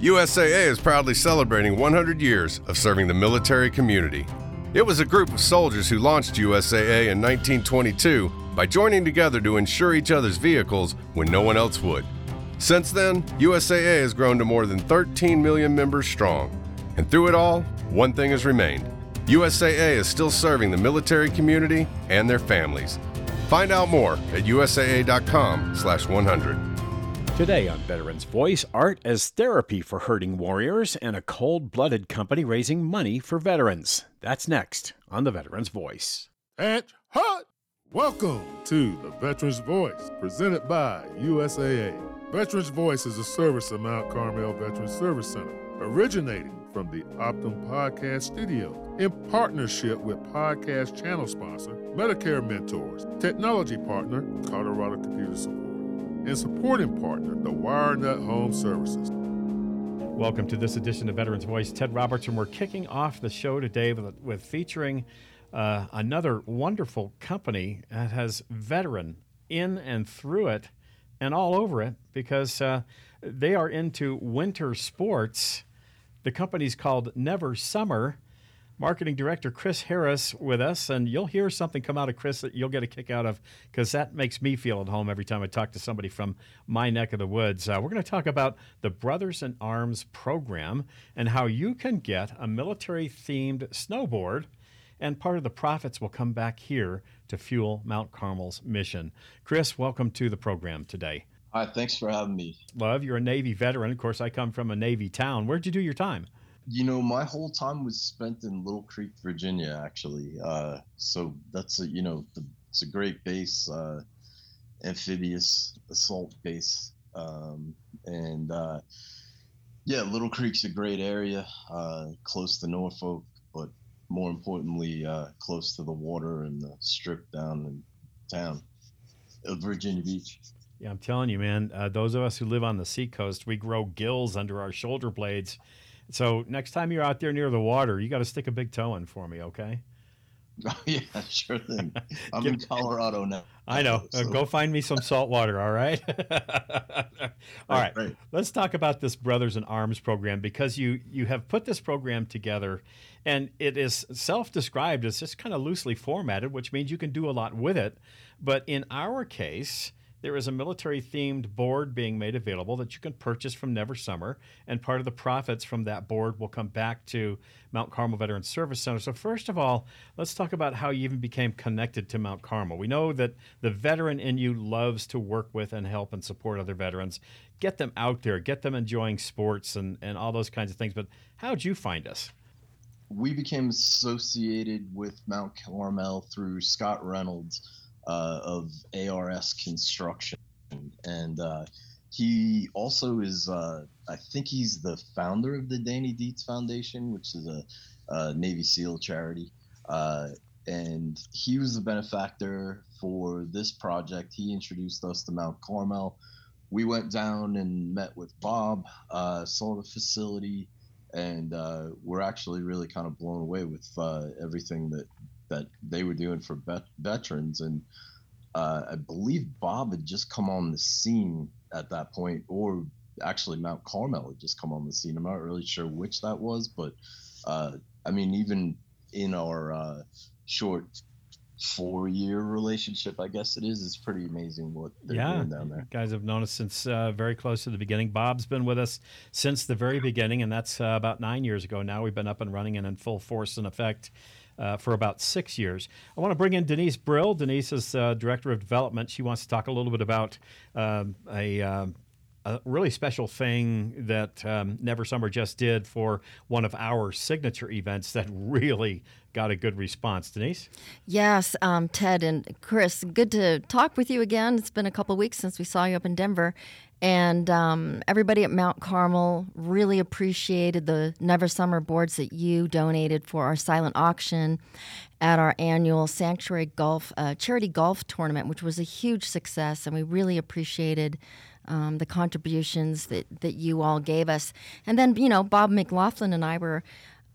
USAA is proudly celebrating 100 years of serving the military community. It was a group of soldiers who launched USAA in 1922 by joining together to insure each other's vehicles when no one else would. Since then, USAA has grown to more than 13 million members strong. And through it all, one thing has remained USAA is still serving the military community and their families. Find out more at usaa.com/slash 100. Today on Veterans Voice, art as therapy for hurting warriors and a cold blooded company raising money for veterans. That's next on the Veterans Voice. And hut! Welcome to the Veterans Voice, presented by USAA. Veterans Voice is a service of Mount Carmel Veterans Service Center, originating from the Optum Podcast Studio in partnership with podcast channel sponsor Medicare Mentors, technology partner Colorado Computer Support and supporting partner, the WireNut Home Services. Welcome to this edition of Veterans Voice. Ted Robertson. We're kicking off the show today with, with featuring uh, another wonderful company that has veteran in and through it and all over it because uh, they are into winter sports. The company's called Never Summer marketing director Chris Harris with us, and you'll hear something come out of Chris that you'll get a kick out of because that makes me feel at home every time I talk to somebody from my neck of the woods. Uh, we're going to talk about the Brothers in Arms program and how you can get a military themed snowboard. And part of the profits will come back here to fuel Mount Carmel's mission. Chris, welcome to the program today. Hi, thanks for having me. Love, you're a Navy veteran. Of course, I come from a Navy town. Where'd you do your time? You know, my whole time was spent in Little Creek, Virginia, actually. Uh, so that's a, you know, the, it's a great base, uh, amphibious assault base. Um, and uh, yeah, Little Creek's a great area, uh, close to Norfolk, but more importantly, uh, close to the water and the strip down in town of Virginia Beach. Yeah, I'm telling you, man, uh, those of us who live on the seacoast, we grow gills under our shoulder blades so next time you're out there near the water, you got to stick a big toe in for me, okay? Oh, yeah, sure thing. I'm Give, in Colorado now. I know. So. Uh, go find me some salt water, all right? all right. right. Let's talk about this Brothers in Arms program because you you have put this program together and it is self-described as just kind of loosely formatted, which means you can do a lot with it. But in our case, there is a military themed board being made available that you can purchase from Never Summer, and part of the profits from that board will come back to Mount Carmel Veterans Service Center. So, first of all, let's talk about how you even became connected to Mount Carmel. We know that the veteran in you loves to work with and help and support other veterans. Get them out there, get them enjoying sports and, and all those kinds of things. But how'd you find us? We became associated with Mount Carmel through Scott Reynolds uh, of ARS Construction, and uh, he also is. Uh, I think he's the founder of the Danny Dietz Foundation, which is a, a Navy SEAL charity. Uh, and he was the benefactor for this project. He introduced us to Mount Carmel. We went down and met with Bob, uh, saw the facility, and uh, we're actually really kind of blown away with everything that that they were doing for vet- veterans. And uh, I believe Bob had just come on the scene at that point, or actually Mount Carmel had just come on the scene. I'm not really sure which that was, but uh, I mean, even in our uh, short four year relationship, I guess it is. It's pretty amazing what they're yeah, doing down there. Guys have known us since uh, very close to the beginning. Bob's been with us since the very beginning, and that's uh, about nine years ago now. We've been up and running and in full force and effect uh, for about six years. I want to bring in Denise Brill. Denise is uh, Director of Development. She wants to talk a little bit about um, a, uh, a, really special thing that um, Never Summer just did for one of our signature events that really got a good response. Denise? Yes, um, Ted and Chris, good to talk with you again. It's been a couple weeks since we saw you up in Denver. And um, everybody at Mount Carmel really appreciated the Never Summer boards that you donated for our silent auction at our annual Sanctuary Golf uh, Charity Golf Tournament, which was a huge success. And we really appreciated um, the contributions that, that you all gave us. And then, you know, Bob McLaughlin and I were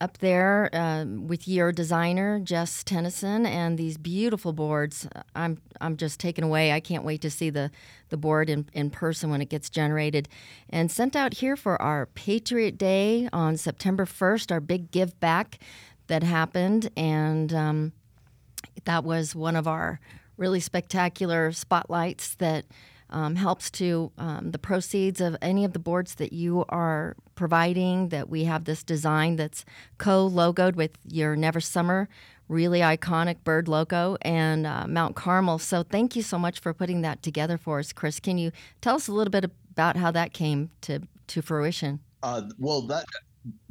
up there uh, with your designer Jess Tennyson and these beautiful boards. I'm I'm just taken away. I can't wait to see the the board in, in person when it gets generated and sent out here for our Patriot Day on September 1st. Our big give back that happened and. Um, that was one of our really spectacular spotlights that um, helps to um, the proceeds of any of the boards that you are providing. That we have this design that's co logoed with your Never Summer, really iconic bird logo, and uh, Mount Carmel. So thank you so much for putting that together for us, Chris. Can you tell us a little bit about how that came to, to fruition? Uh, well, that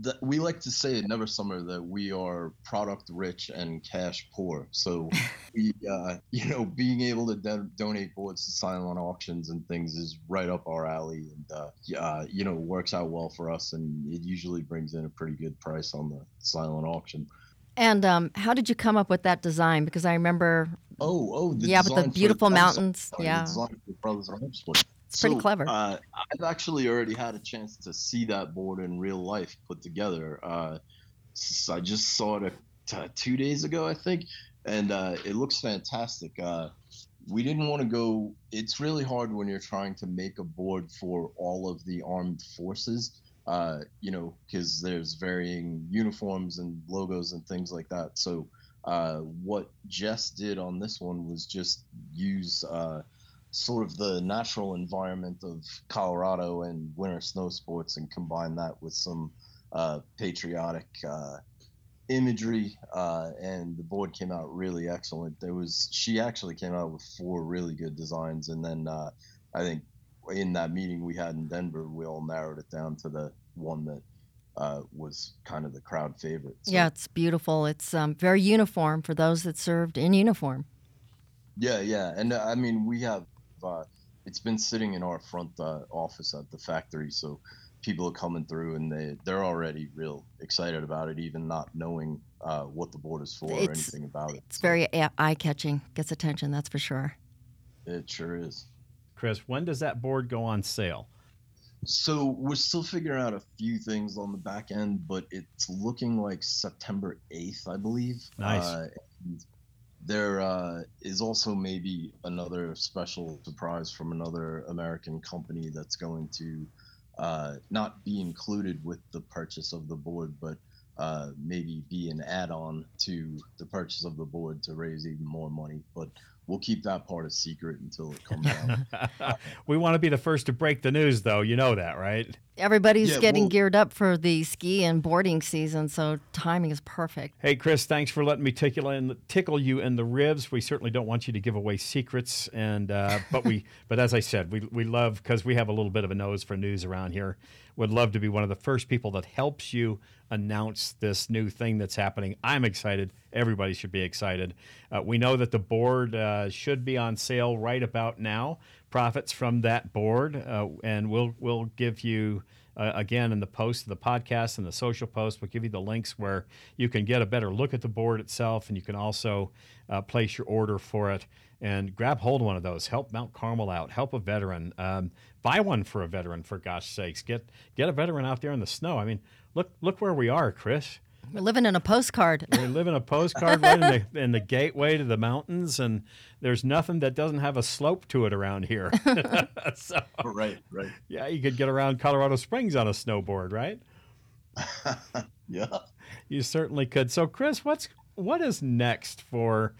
that we like to say at Never Summer that we are product rich and cash poor. So we, uh, you know, being able to de- donate boards to silent auctions and things is right up our alley, and uh, uh, you know, works out well for us, and it usually brings in a pretty good price on the silent auction. And um, how did you come up with that design? Because I remember. Oh, oh, yeah, but the beautiful mountains. yeah. It's pretty so, clever. Uh, I've actually already had a chance to see that board in real life put together. Uh, I just saw it a, t- two days ago, I think, and uh, it looks fantastic. Uh, we didn't want to go. It's really hard when you're trying to make a board for all of the armed forces. Uh, you know, because there's varying uniforms and logos and things like that. So, uh, what Jess did on this one was just use sort of the natural environment of Colorado and winter snow sports and combine that with some uh, patriotic uh, imagery. Uh, and the board came out really excellent. There was she actually came out with four really good designs, and then uh, I think in that meeting we had in Denver, we all narrowed it down to the one that. Uh, was kind of the crowd favorite. So. Yeah, it's beautiful. It's um, very uniform for those that served in uniform. Yeah, yeah, and uh, I mean we have uh, it's been sitting in our front uh, office at the factory, so people are coming through and they they're already real excited about it, even not knowing uh, what the board is for it's, or anything about it. It's so. very eye catching, gets attention, that's for sure. It sure is. Chris, when does that board go on sale? So we're still figuring out a few things on the back end, but it's looking like September 8th, I believe. Nice. Uh, there uh, is also maybe another special surprise from another American company that's going to uh, not be included with the purchase of the board, but uh, maybe be an add-on to the purchase of the board to raise even more money. But we'll keep that part a secret until it comes out. we want to be the first to break the news, though. You know that, right? Everybody's yeah, getting well, geared up for the ski and boarding season, so timing is perfect. Hey, Chris, thanks for letting me tickle in, tickle you in the ribs. We certainly don't want you to give away secrets, and uh, but we, but as I said, we we love because we have a little bit of a nose for news around here. Would love to be one of the first people that helps you announce this new thing that's happening. I'm excited. Everybody should be excited. Uh, we know that the board uh, should be on sale right about now. Profits from that board, uh, and we'll we'll give you. Uh, again, in the post of the podcast and the social post, we'll give you the links where you can get a better look at the board itself, and you can also uh, place your order for it and grab hold of one of those. Help Mount Carmel out. Help a veteran. Um, buy one for a veteran, for gosh sakes. Get get a veteran out there in the snow. I mean, look look where we are, Chris. We're living in a postcard. we live in a postcard right in the, in the gateway to the mountains, and there's nothing that doesn't have a slope to it around here. so, right, right. Yeah, you could get around Colorado Springs on a snowboard, right? yeah, you certainly could. So, Chris, what's what is next for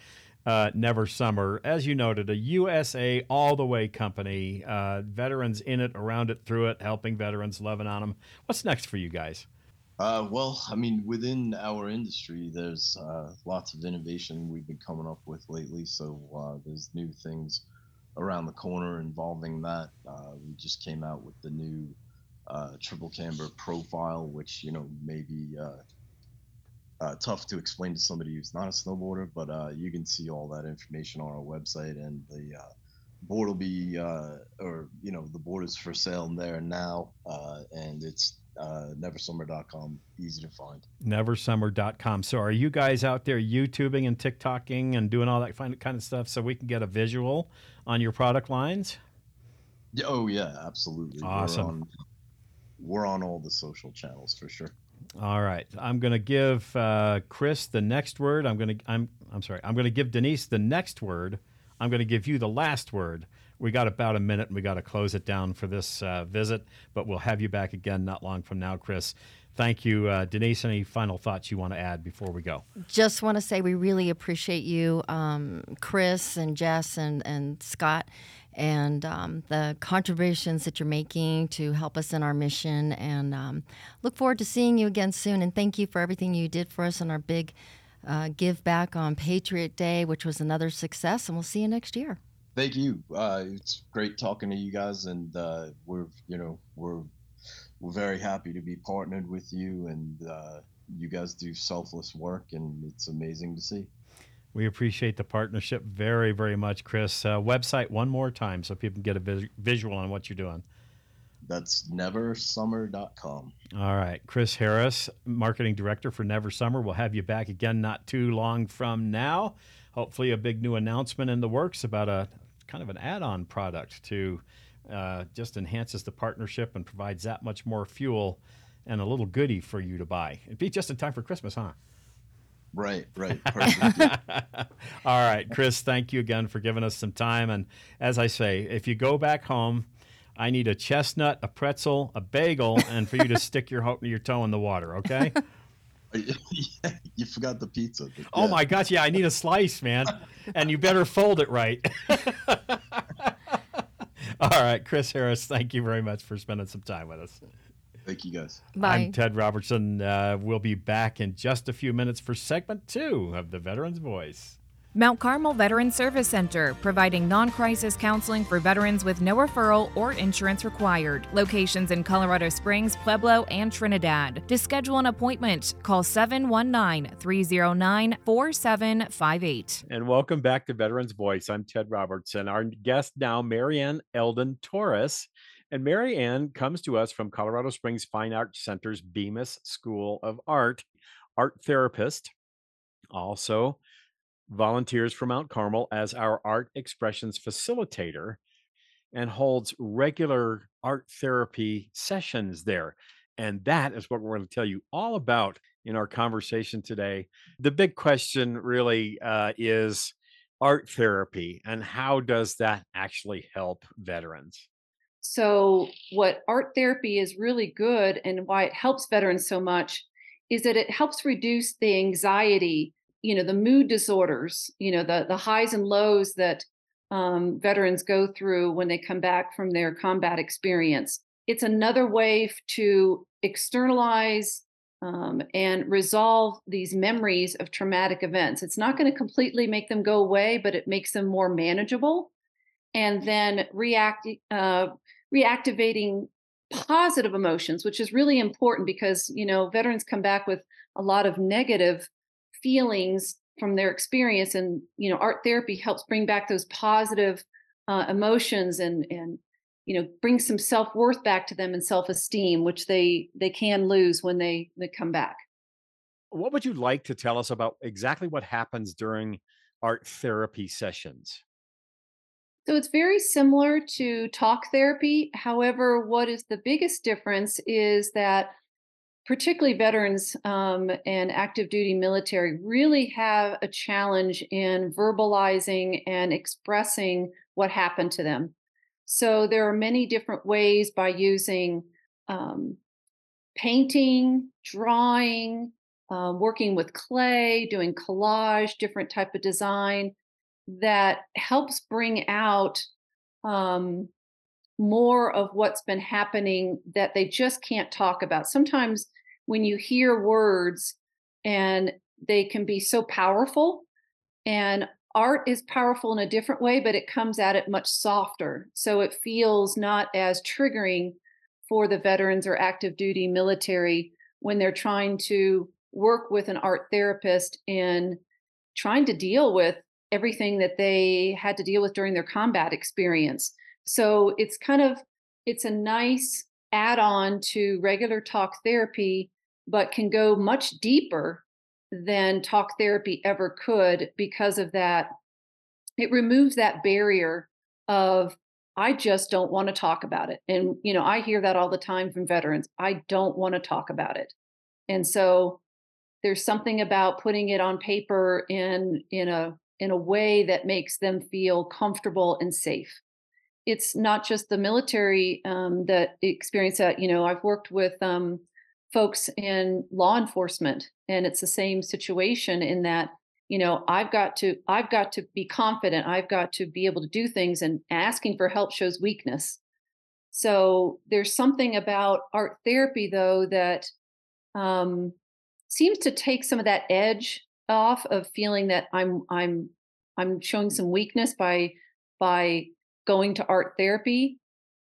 uh, Never Summer? As you noted, a USA all the way company, uh, veterans in it, around it, through it, helping veterans, loving on them. What's next for you guys? Uh, well, I mean, within our industry, there's uh, lots of innovation we've been coming up with lately. So uh, there's new things around the corner involving that. Uh, we just came out with the new uh, triple camber profile, which you know may be uh, tough to explain to somebody who's not a snowboarder. But you can see all that information on our website, and the board will be, or you know, the board is for sale there now, and it's uh, neversummer.com, easy to find. Neversummer.com. So, are you guys out there YouTubing and TikToking and doing all that kind of stuff so we can get a visual on your product lines? Oh, yeah, absolutely. Awesome. We're on, we're on all the social channels for sure. All right, I'm going to give uh, Chris the next word. I'm going to I'm I'm sorry. I'm going to give Denise the next word. I'm going to give you the last word. We got about a minute, and we got to close it down for this uh, visit. But we'll have you back again not long from now, Chris. Thank you, uh, Denise. Any final thoughts you want to add before we go? Just want to say we really appreciate you, um, Chris and Jess and and Scott and um, the contributions that you're making to help us in our mission. And um, look forward to seeing you again soon. And thank you for everything you did for us in our big uh, give back on Patriot Day, which was another success. And we'll see you next year. Thank you. Uh, it's great talking to you guys, and uh, we're you know we're we're very happy to be partnered with you, and uh, you guys do selfless work, and it's amazing to see. We appreciate the partnership very, very much, Chris. Uh, website one more time so people can get a vis- visual on what you're doing. That's neversummer.com. All right. Chris Harris, Marketing Director for Never Summer. We'll have you back again not too long from now. Hopefully, a big new announcement in the works about a kind of an add on product to uh, just enhances the partnership and provides that much more fuel and a little goodie for you to buy. It'd be just in time for Christmas, huh? Right, right. All right, Chris, thank you again for giving us some time. And as I say, if you go back home, I need a chestnut, a pretzel, a bagel, and for you to stick your, ho- your toe in the water, okay? Yeah, you forgot the pizza. but Oh my gosh, yeah, I need a slice, man. And you better fold it right. All right, Chris Harris, thank you very much for spending some time with us. Thank you guys. Bye. I'm Ted Robertson. Uh, we'll be back in just a few minutes for segment two of The Veteran's Voice. Mount Carmel Veteran Service Center, providing non crisis counseling for veterans with no referral or insurance required. Locations in Colorado Springs, Pueblo, and Trinidad. To schedule an appointment, call 719 309 4758. And welcome back to Veterans Voice. I'm Ted Robertson. Our guest now, Marianne Elden Torres. And Marianne comes to us from Colorado Springs Fine Arts Center's Bemis School of Art, art therapist, also volunteers for Mount Carmel as our art expressions facilitator, and holds regular art therapy sessions there. And that is what we're going to tell you all about in our conversation today. The big question really uh, is art therapy and how does that actually help veterans? So, what art therapy is really good and why it helps veterans so much is that it helps reduce the anxiety, you know, the mood disorders, you know, the the highs and lows that um, veterans go through when they come back from their combat experience. It's another way to externalize um, and resolve these memories of traumatic events. It's not going to completely make them go away, but it makes them more manageable and then react uh, reactivating positive emotions which is really important because you know veterans come back with a lot of negative feelings from their experience and you know art therapy helps bring back those positive uh, emotions and and you know bring some self-worth back to them and self-esteem which they they can lose when they they come back What would you like to tell us about exactly what happens during art therapy sessions? So it's very similar to talk therapy. However, what is the biggest difference is that particularly veterans um, and active duty military really have a challenge in verbalizing and expressing what happened to them. So there are many different ways by using um, painting, drawing, uh, working with clay, doing collage, different type of design that helps bring out um, more of what's been happening that they just can't talk about. Sometimes when you hear words and they can be so powerful, and art is powerful in a different way, but it comes at it much softer. So it feels not as triggering for the veterans or active duty military when they're trying to work with an art therapist in trying to deal with everything that they had to deal with during their combat experience. So it's kind of it's a nice add-on to regular talk therapy but can go much deeper than talk therapy ever could because of that it removes that barrier of I just don't want to talk about it. And you know, I hear that all the time from veterans. I don't want to talk about it. and so there's something about putting it on paper in in a in a way that makes them feel comfortable and safe it's not just the military um, that experience that you know i've worked with um, folks in law enforcement and it's the same situation in that you know i've got to i've got to be confident i've got to be able to do things and asking for help shows weakness. So there's something about art therapy though that um, seems to take some of that edge off of feeling that i'm i'm i'm showing some weakness by by going to art therapy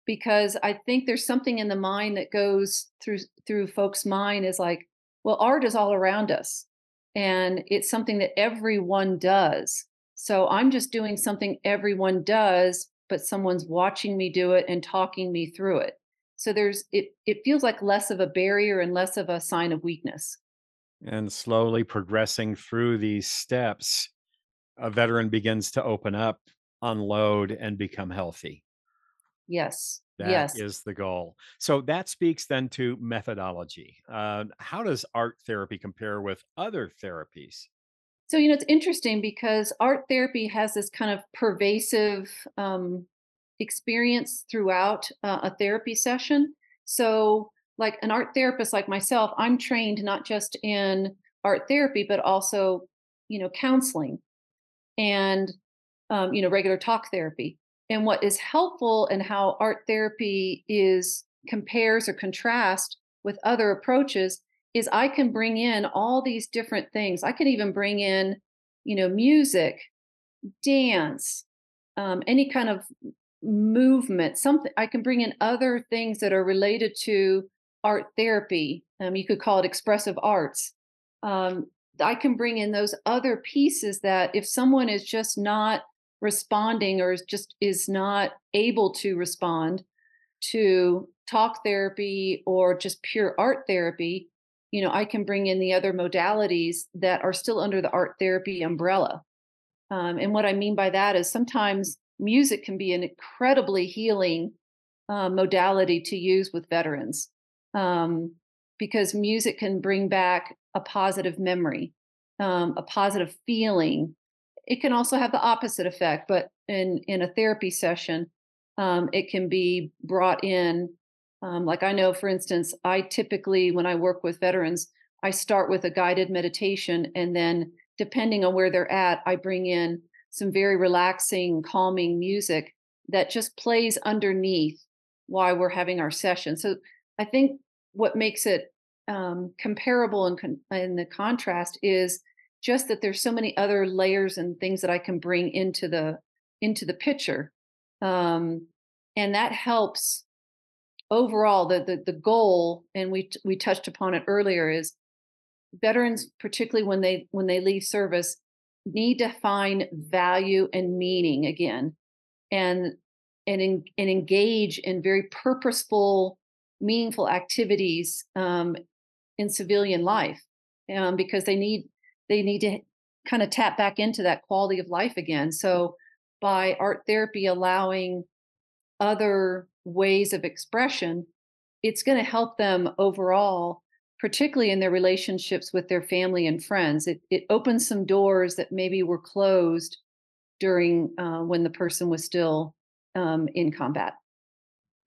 because I think there's something in the mind that goes through through folks' mind is like, well, art is all around us, and it's something that everyone does. So I'm just doing something everyone does, but someone's watching me do it and talking me through it. So there's it it feels like less of a barrier and less of a sign of weakness. And slowly progressing through these steps, a veteran begins to open up, unload, and become healthy. Yes. That Yes. is the goal. So that speaks then to methodology. Uh, how does art therapy compare with other therapies? So, you know, it's interesting because art therapy has this kind of pervasive um, experience throughout uh, a therapy session. So, like an art therapist like myself, I'm trained not just in art therapy, but also, you know, counseling and, um, you know, regular talk therapy. And what is helpful and how art therapy is compares or contrast with other approaches is I can bring in all these different things. I can even bring in, you know, music, dance, um, any kind of movement, something. I can bring in other things that are related to art therapy. Um, you could call it expressive arts. Um, I can bring in those other pieces that if someone is just not responding or just is not able to respond to talk therapy or just pure art therapy, you know, I can bring in the other modalities that are still under the art therapy umbrella. Um, and what I mean by that is sometimes music can be an incredibly healing uh, modality to use with veterans um, because music can bring back a positive memory, um, a positive feeling. It can also have the opposite effect, but in in a therapy session, um, it can be brought in. Um, like I know, for instance, I typically when I work with veterans, I start with a guided meditation, and then depending on where they're at, I bring in some very relaxing, calming music that just plays underneath while we're having our session. So I think what makes it um, comparable and con- in the contrast is just that there's so many other layers and things that I can bring into the into the picture, um, and that helps overall. The, the the goal, and we we touched upon it earlier, is veterans, particularly when they when they leave service, need to find value and meaning again, and and en- and engage in very purposeful, meaningful activities um, in civilian life, um, because they need they need to kind of tap back into that quality of life again. So by art therapy allowing other ways of expression, it's going to help them overall, particularly in their relationships with their family and friends. It, it opens some doors that maybe were closed during uh, when the person was still um, in combat.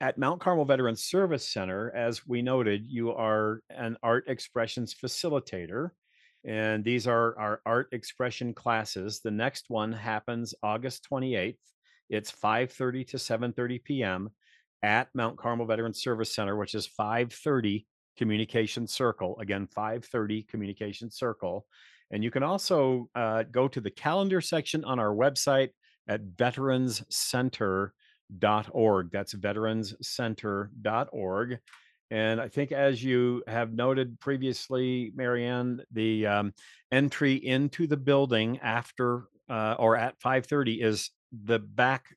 At Mount Carmel Veterans Service Center, as we noted, you are an art expressions facilitator. And these are our art expression classes. The next one happens August 28th. It's 5:30 to 7:30 p.m. at Mount Carmel Veterans Service Center, which is 530 Communication Circle. Again, 530 Communication Circle. And you can also uh, go to the calendar section on our website at veteranscenter.org. That's veteranscenter.org. And I think, as you have noted previously, Marianne, the um, entry into the building after uh, or at 5:30 is the back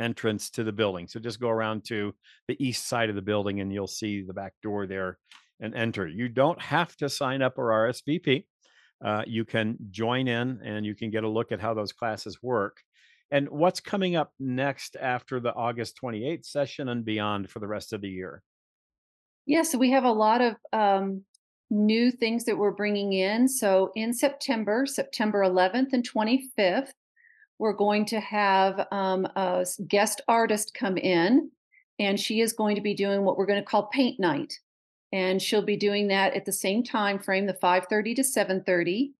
entrance to the building. So just go around to the east side of the building, and you'll see the back door there and enter. You don't have to sign up or RSVP. Uh, you can join in, and you can get a look at how those classes work. And what's coming up next after the August 28th session and beyond for the rest of the year? Yeah, so we have a lot of um, new things that we're bringing in. So in September, September 11th and 25th, we're going to have um, a guest artist come in, and she is going to be doing what we're going to call paint night. And she'll be doing that at the same time frame, the 5:30 to 7:30,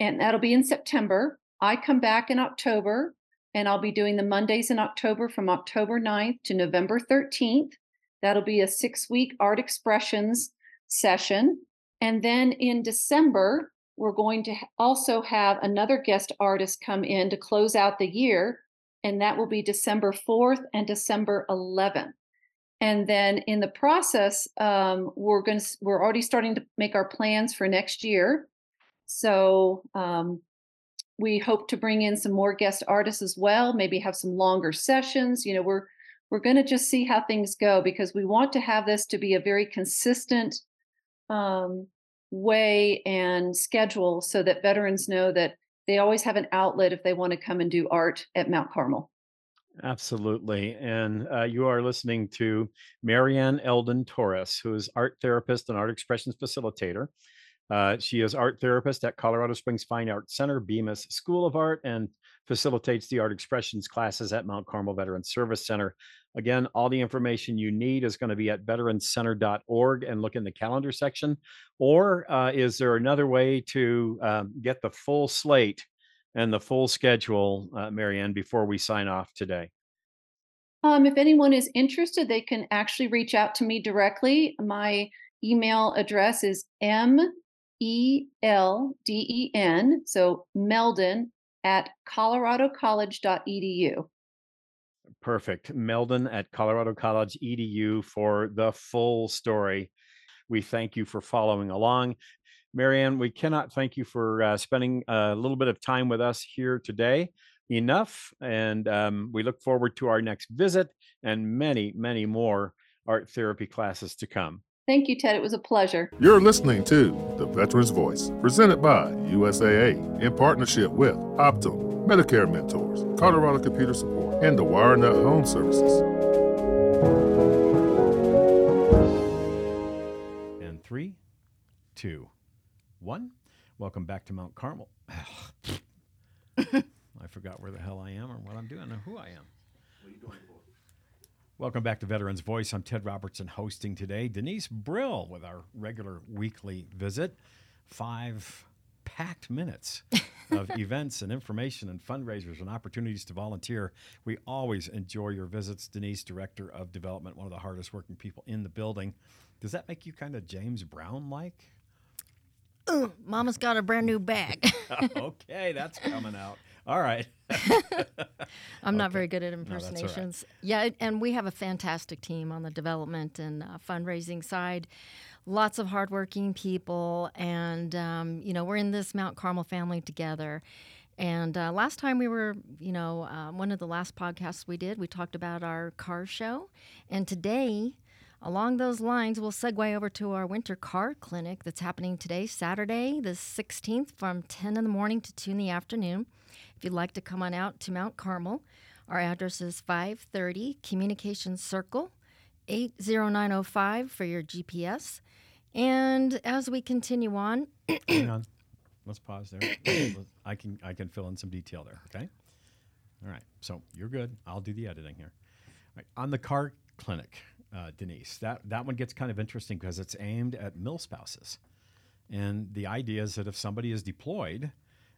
and that'll be in September. I come back in October, and I'll be doing the Mondays in October from October 9th to November 13th. That'll be a six-week art expressions session. And then in December, we're going to also have another guest artist come in to close out the year, and that will be December 4th and December 11th. And then in the process, um, we're going to we're already starting to make our plans for next year. So um, we hope to bring in some more guest artists as well. Maybe have some longer sessions. You know, we're we're going to just see how things go because we want to have this to be a very consistent um, way and schedule so that veterans know that they always have an outlet if they want to come and do art at Mount Carmel. Absolutely. And uh, you are listening to Marianne Elden Torres, who is art therapist and art expressions facilitator. Uh, she is art therapist at Colorado Springs Fine Arts Center, Bemis School of Art, and facilitates the art expressions classes at Mount Carmel Veterans Service Center. Again, all the information you need is going to be at veteranscenter.org and look in the calendar section. Or uh, is there another way to um, get the full slate and the full schedule, uh, Marianne, before we sign off today? Um, if anyone is interested, they can actually reach out to me directly. My email address is m e l d e n, so Melden at coloradocollege.edu. Perfect. Melden at Colorado College edu for the full story. We thank you for following along. Marianne, we cannot thank you for uh, spending a little bit of time with us here today enough. And um, we look forward to our next visit and many, many more art therapy classes to come. Thank you, Ted. It was a pleasure. You're listening to The Veteran's Voice, presented by USAA in partnership with Optum, Medicare Mentors, Colorado Computer Support, and the WireNut Home Services. And three, two, one. Welcome back to Mount Carmel. I forgot where the hell I am or what I'm doing or who I am. Welcome back to Veterans Voice. I'm Ted Robertson hosting today. Denise Brill with our regular weekly visit. Five packed minutes of events and information and fundraisers and opportunities to volunteer. We always enjoy your visits. Denise, Director of Development, one of the hardest working people in the building. Does that make you kind of James Brown like? Mama's got a brand new bag. okay, that's coming out. All right. I'm not very good at No, that's all right. impersonations. Yeah, and we have a fantastic team on the development and uh, fundraising side. Lots of hardworking people, and um, you know we're in this Mount Carmel family together. And uh, last time we were, you know, uh, one of the last podcasts we did, we talked about our car show, and today. Along those lines, we'll segue over to our winter car clinic that's happening today, Saturday, the 16th, from 10 in the morning to 2 in the afternoon. If you'd like to come on out to Mount Carmel, our address is 530 Communications Circle, 80905 for your GPS. And as we continue on, Hang on. Let's pause there. I can I can fill in some detail there. Okay. All right. So you're good. I'll do the editing here. Right. On the car clinic, uh, Denise, that that one gets kind of interesting because it's aimed at mill spouses, and the idea is that if somebody is deployed,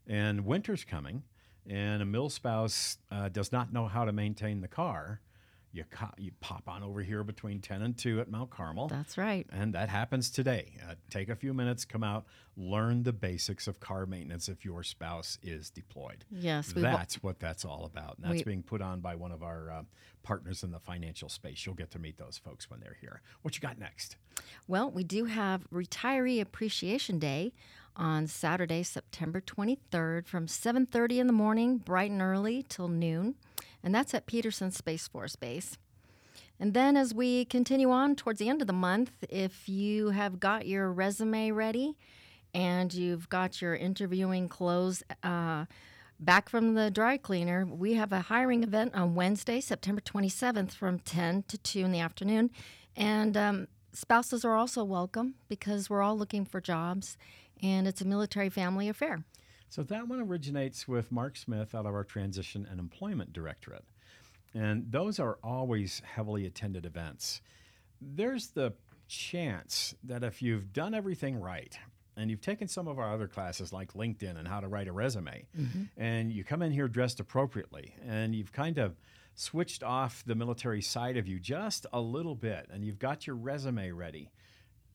and winter's coming, and a mill spouse uh, does not know how to maintain the car, you co- you pop on over here between ten and two at Mount Carmel. that's right. And that happens today. Uh, take a few minutes, come out, learn the basics of car maintenance if your spouse is deployed. Yes, That's what that's all about. And that's We- being put on by one of our uh, partners in the financial space. You'll get to meet those folks when they're here. What you got next? Well, we do have Retiree Appreciation Day on Saturday, September 23rd from 7:30 in the morning, bright and early till noon, and that's at Peterson Space Force Base. And then as we continue on towards the end of the month, if you have got your resume ready and you've got your interviewing clothes uh, back from the dry cleaner, we have a hiring event on Wednesday, September 27th from 10 to 2 in the afternoon. And um, spouses are also welcome because we're all looking for jobs and it's a military family affair. So that one originates with Mark Smith out of our Transition and Employment Directorate. And those are always heavily attended events. There's the chance that if you've done everything right and you've taken some of our other classes like LinkedIn and how to write a resume, mm-hmm. and you come in here dressed appropriately, and you've kind of switched off the military side of you just a little bit, and you've got your resume ready,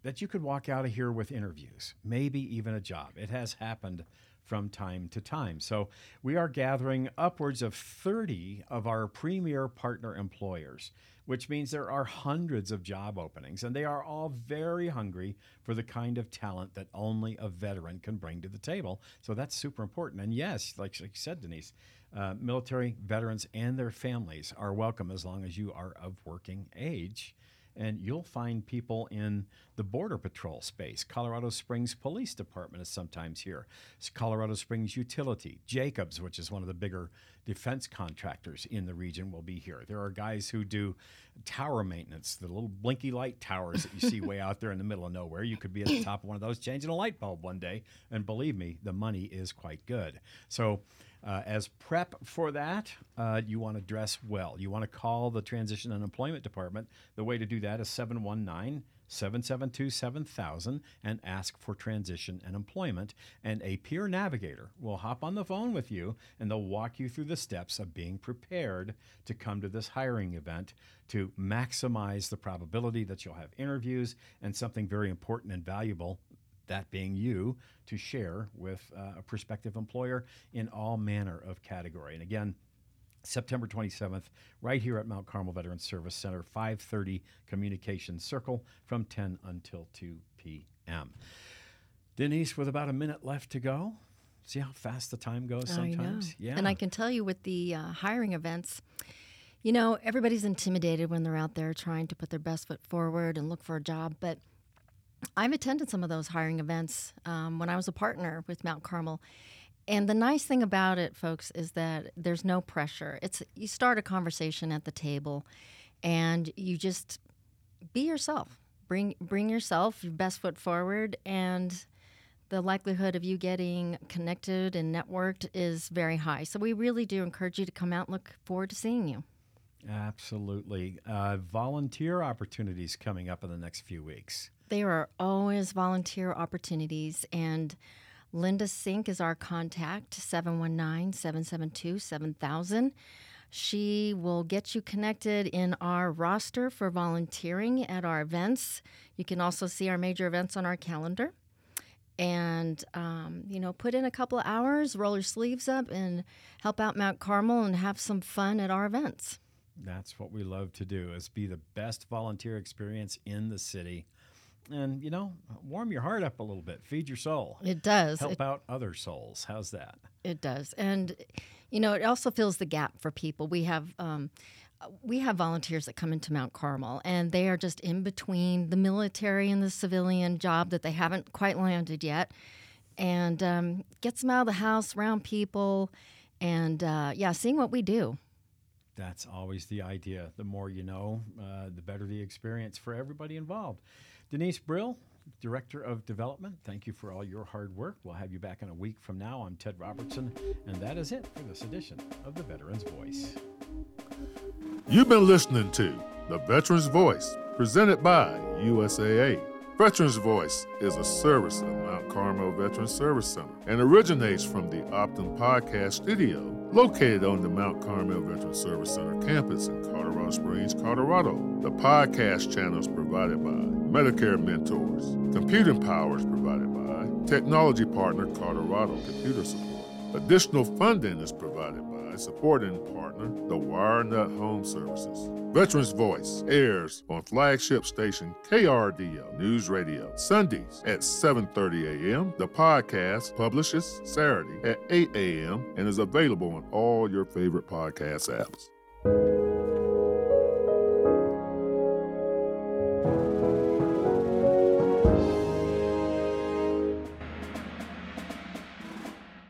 that you could walk out of here with interviews, maybe even a job. It has happened from time to time. So we are gathering upwards of 30 of our premier partner employers, which means there are hundreds of job openings, and they are all very hungry for the kind of talent that only a veteran can bring to the table. So that's super important. And yes, like, you said, Denise, uh, military veterans and their families are welcome as long as you are of working age and you'll find people in the Border Patrol space. Colorado Springs Police Department is sometimes here. It's Colorado Springs Utility. Jacobs, which is one of the bigger defense contractors in the region, will be here. There are guys who do tower maintenance, the little blinky light towers that you see way out there in the middle of nowhere. You could be at the top of one of those changing a light bulb one day, and believe me, the money is quite good. So, uh, as prep for that, uh, you want to dress well. You want to call the Transition and Employment Department. The way to do that is 719 772 7000 and ask for transition and employment. And a peer navigator will hop on the phone with you and they'll walk you through the steps of being prepared to come to this hiring event to maximize the probability that you'll have interviews and something very important and valuable that being you, to share with uh, a prospective employer in all manner of category. And again, September 27th, right here at Mount Carmel Veterans Service Center, 530 Communications Circle from 10 until 2 p.m. Denise, with about a minute left to go, see how fast the time goes sometimes? Yeah. And I can tell you with the uh, hiring events, you know, everybody's intimidated when they're out there trying to put their best foot forward and look for a job, but – I've attended some of those hiring events um, when I was a partner with Mount Carmel. And the nice thing about it, folks, is that there's no pressure. It's you start a conversation at the table, and you just be yourself. Bring bring yourself, your best foot forward, and the likelihood of you getting connected and networked is very high. So we really do encourage you to come out and look forward to seeing you. Absolutely. Uh, volunteer opportunities coming up in the next few weeks. There are always volunteer opportunities, and Linda Sink is our contact, 719 772 7000. She will get you connected in our roster for volunteering at our events. You can also see our major events on our calendar. And, um, you know, put in a couple of hours, roll your sleeves up, and help out Mount Carmel and have some fun at our events. That's what we love to do is be the best volunteer experience in the city and you know warm your heart up a little bit. Feed your soul. It does. Help it, out other souls. How's that? It does. And you know it also fills the gap for people. We have um, we have volunteers that come into Mount Carmel and they are just in between the military and the civilian job that they haven't quite landed yet and um, gets them out of the house around people and uh, yeah seeing what we do. That's always the idea. The more you know uh, the better the experience for everybody involved Denise Brill, Director of Development, thank you for all your hard work. We'll have you back in a week from now. I'm Ted Robertson, and that is it for this edition of The Veteran's Voice. You've been listening to The Veteran's Voice, presented by USAA. Veterans Voice is a service of Mount Carmel Veterans Service Center and originates from the Optum Podcast Studio, located on the Mount Carmel Veterans Service Center campus in Colorado Springs, Colorado. The podcast channel is provided by Medicare Mentors. Computing power is provided by Technology Partner Colorado Computer Support. Additional funding is provided by supporting partner, the WireNut Home Services. Veterans Voice airs on flagship station KRDO News Radio Sundays at 7:30 a.m. The podcast publishes Saturday at 8 a.m. and is available on all your favorite podcast apps.